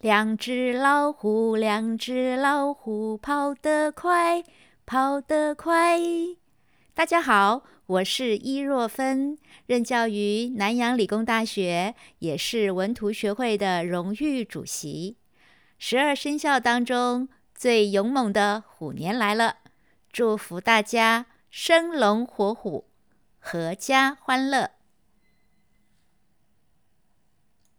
两只老虎两只老虎，跑得快跑得快。大家好，我是伊若芬，任教于南洋理工大学，也是文图学会的荣誉主席。十二生肖当中最勇猛的虎年来了，祝福大家生龙活虎，阖家欢乐。